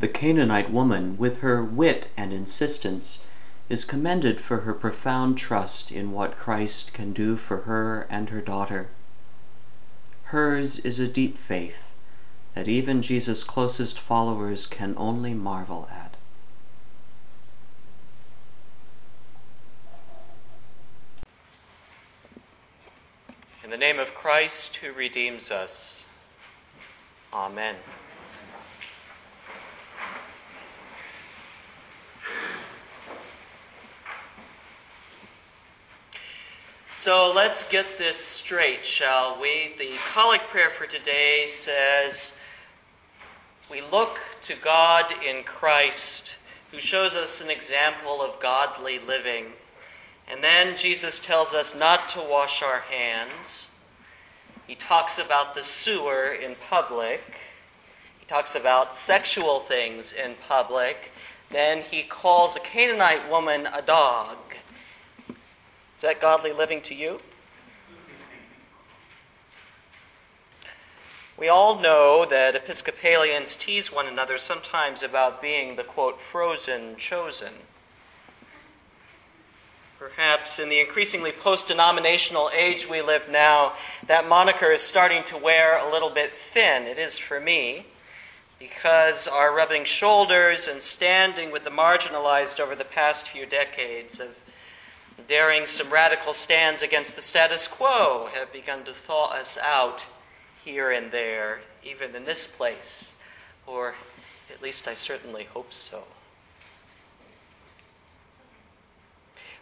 The Canaanite woman, with her wit and insistence, is commended for her profound trust in what Christ can do for her and her daughter. Hers is a deep faith that even Jesus' closest followers can only marvel at. In the name of Christ who redeems us. Amen. So let's get this straight, shall we? The collect prayer for today says, We look to God in Christ, who shows us an example of godly living. And then Jesus tells us not to wash our hands. He talks about the sewer in public. He talks about sexual things in public. Then he calls a Canaanite woman a dog. Is that godly living to you? We all know that Episcopalians tease one another sometimes about being the quote, frozen chosen. Perhaps in the increasingly post denominational age we live now, that moniker is starting to wear a little bit thin. It is for me, because our rubbing shoulders and standing with the marginalized over the past few decades have daring some radical stands against the status quo have begun to thaw us out here and there, even in this place, or at least I certainly hope so.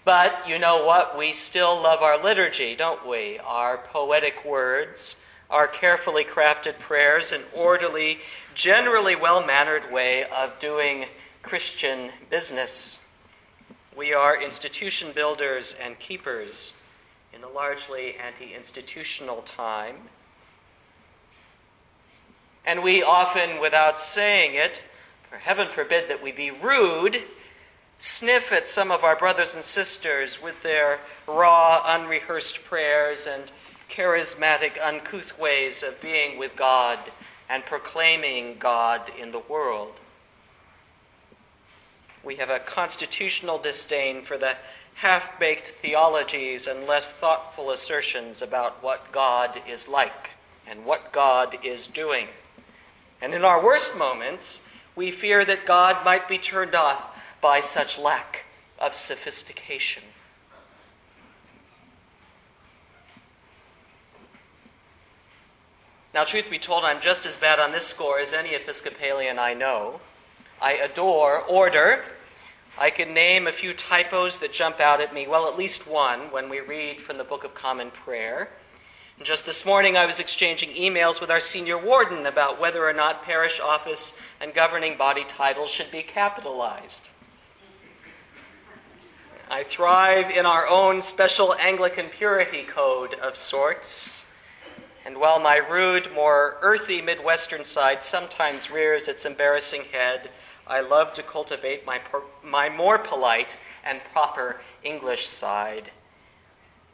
But you know what? We still love our liturgy, don't we? Our poetic words, our carefully crafted prayers, an orderly, generally well mannered way of doing Christian business. We are institution builders and keepers in a largely anti institutional time. And we often, without saying it, for heaven forbid that we be rude, sniff at some of our brothers and sisters with their raw, unrehearsed prayers and charismatic, uncouth ways of being with God and proclaiming God in the world we have a constitutional disdain for the half baked theologies and less thoughtful assertions about what God is like and what God is doing. And in our worst moments, we fear that God might be turned off by such lack of sophistication. Now, truth be told, I'm just as bad on this score as any Episcopalian I know. I adore order. I can name a few typos that jump out at me, well, at least one, when we read from the Book of Common Prayer. And just this morning, I was exchanging emails with our senior warden about whether or not parish office and governing body titles should be capitalized. I thrive in our own special Anglican purity code of sorts. And while my rude, more earthy Midwestern side sometimes rears its embarrassing head, I love to cultivate my, my more polite and proper English side.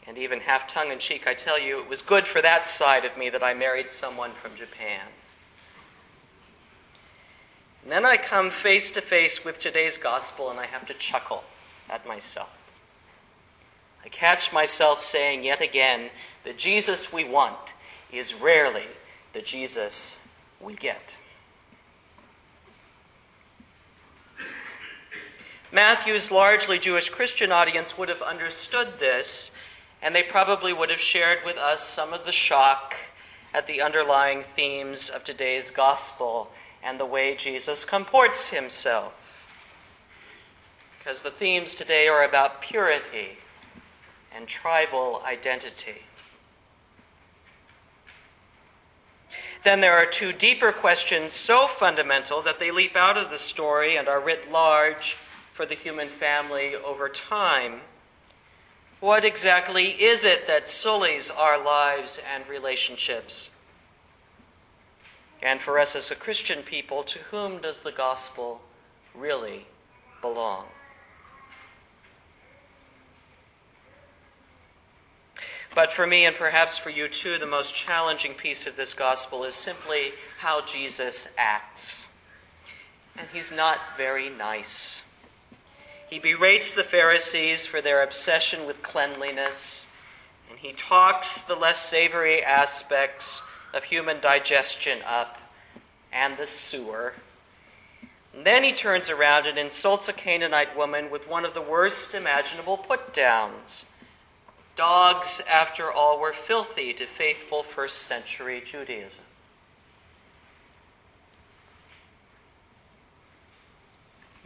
And even half tongue in cheek, I tell you, it was good for that side of me that I married someone from Japan. And then I come face to face with today's gospel and I have to chuckle at myself. I catch myself saying yet again, the Jesus we want is rarely the Jesus we get. Matthew's largely Jewish Christian audience would have understood this, and they probably would have shared with us some of the shock at the underlying themes of today's gospel and the way Jesus comports himself. Because the themes today are about purity and tribal identity. Then there are two deeper questions so fundamental that they leap out of the story and are writ large for the human family over time. What exactly is it that sullies our lives and relationships? And for us as a Christian people, to whom does the gospel really belong? But for me, and perhaps for you too, the most challenging piece of this gospel is simply how Jesus acts. And he's not very nice. He berates the Pharisees for their obsession with cleanliness, and he talks the less savory aspects of human digestion up and the sewer. And then he turns around and insults a Canaanite woman with one of the worst imaginable put downs. Dogs, after all, were filthy to faithful first century Judaism.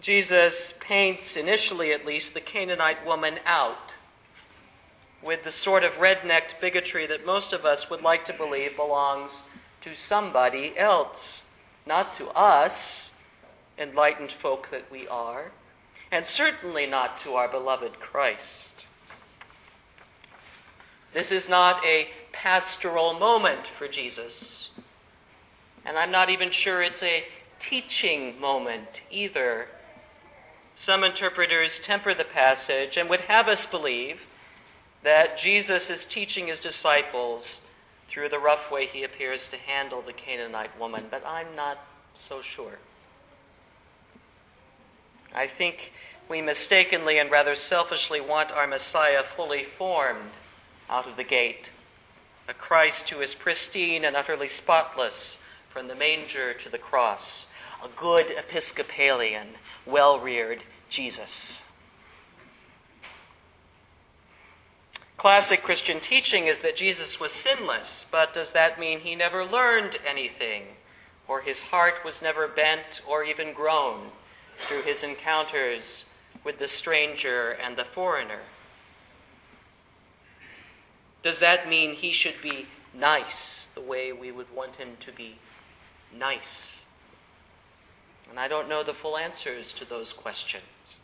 Jesus paints, initially at least, the Canaanite woman out with the sort of red necked bigotry that most of us would like to believe belongs to somebody else, not to us, enlightened folk that we are, and certainly not to our beloved Christ. This is not a pastoral moment for Jesus, and I'm not even sure it's a teaching moment either. Some interpreters temper the passage and would have us believe that Jesus is teaching his disciples through the rough way he appears to handle the Canaanite woman, but I'm not so sure. I think we mistakenly and rather selfishly want our Messiah fully formed out of the gate, a Christ who is pristine and utterly spotless from the manger to the cross, a good Episcopalian well reared Jesus. Classic Christian teaching is that Jesus was sinless, but does that mean he never learned anything, or his heart was never bent or even grown through his encounters with the stranger and the foreigner? Does that mean he should be nice the way we would want him to be nice? And I don't know the full answers to those questions.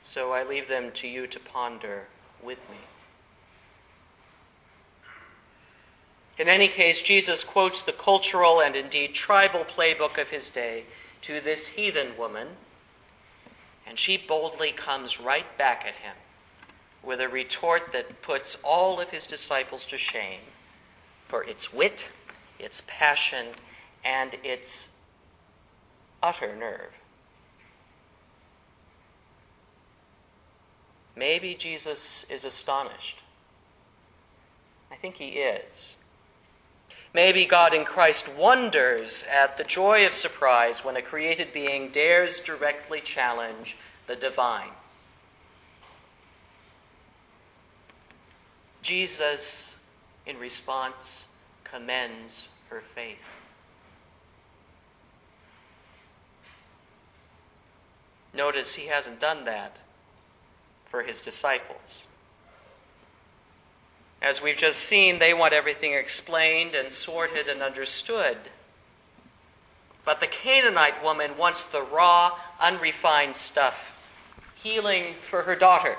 So I leave them to you to ponder with me. In any case, Jesus quotes the cultural and indeed tribal playbook of his day to this heathen woman, and she boldly comes right back at him with a retort that puts all of his disciples to shame for its wit, its passion, and its utter nerve. Maybe Jesus is astonished. I think he is. Maybe God in Christ wonders at the joy of surprise when a created being dares directly challenge the divine. Jesus, in response, commends her faith. Notice he hasn't done that for his disciples. As we've just seen, they want everything explained and sorted and understood. But the Canaanite woman wants the raw, unrefined stuff healing for her daughter.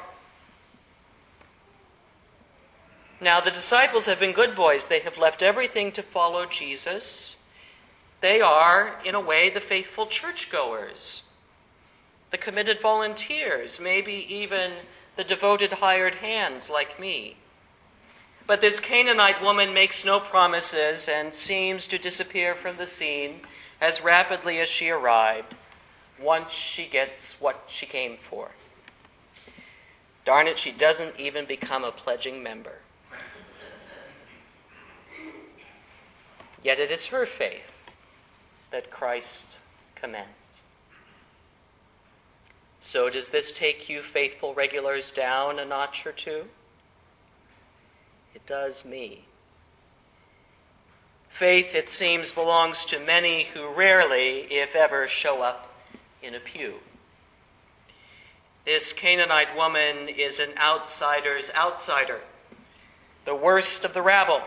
Now, the disciples have been good boys. They have left everything to follow Jesus. They are, in a way, the faithful churchgoers the committed volunteers, maybe even the devoted hired hands like me. But this Canaanite woman makes no promises and seems to disappear from the scene as rapidly as she arrived once she gets what she came for. Darn it, she doesn't even become a pledging member. Yet it is her faith that Christ commends. So, does this take you, faithful regulars, down a notch or two? It does me. Faith, it seems, belongs to many who rarely, if ever, show up in a pew. This Canaanite woman is an outsider's outsider, the worst of the rabble.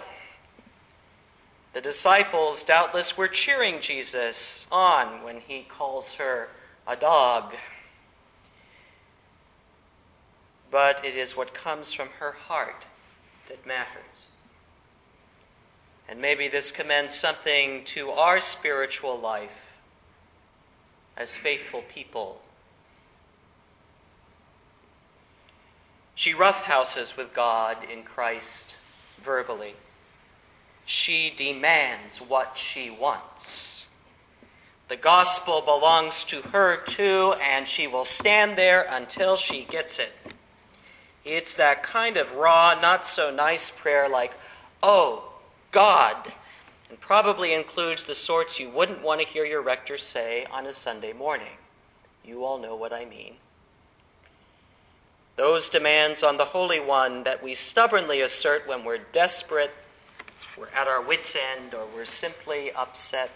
The disciples doubtless were cheering Jesus on when he calls her a dog but it is what comes from her heart that matters. And maybe this commends something to our spiritual life as faithful people. She roughhouses with God in Christ verbally. She demands what she wants. The gospel belongs to her too, and she will stand there until she gets it. It's that kind of raw, not so nice prayer like, Oh, God, and probably includes the sorts you wouldn't want to hear your rector say on a Sunday morning. You all know what I mean. Those demands on the Holy One that we stubbornly assert when we're desperate, we're at our wits' end, or we're simply upset.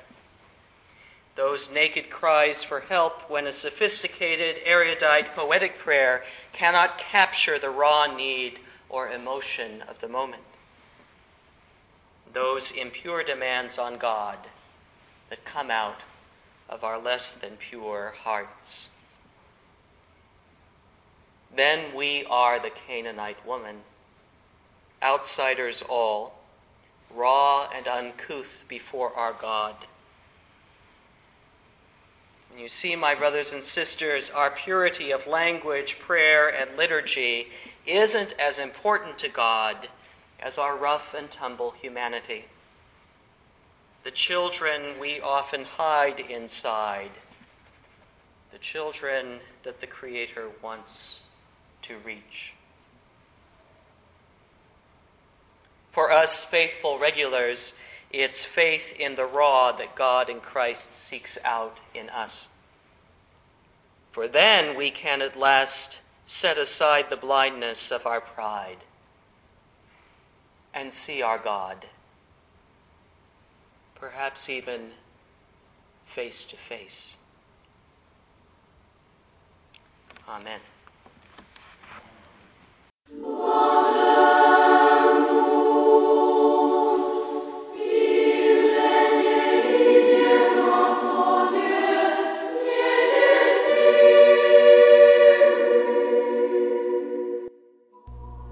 Those naked cries for help when a sophisticated, erudite, poetic prayer cannot capture the raw need or emotion of the moment. Those impure demands on God that come out of our less than pure hearts. Then we are the Canaanite woman, outsiders all, raw and uncouth before our God. And you see, my brothers and sisters, our purity of language, prayer, and liturgy isn't as important to God as our rough and tumble humanity. The children we often hide inside, the children that the Creator wants to reach. For us faithful regulars, it's faith in the raw that God in Christ seeks out in us. For then we can at last set aside the blindness of our pride and see our God, perhaps even face to face. Amen.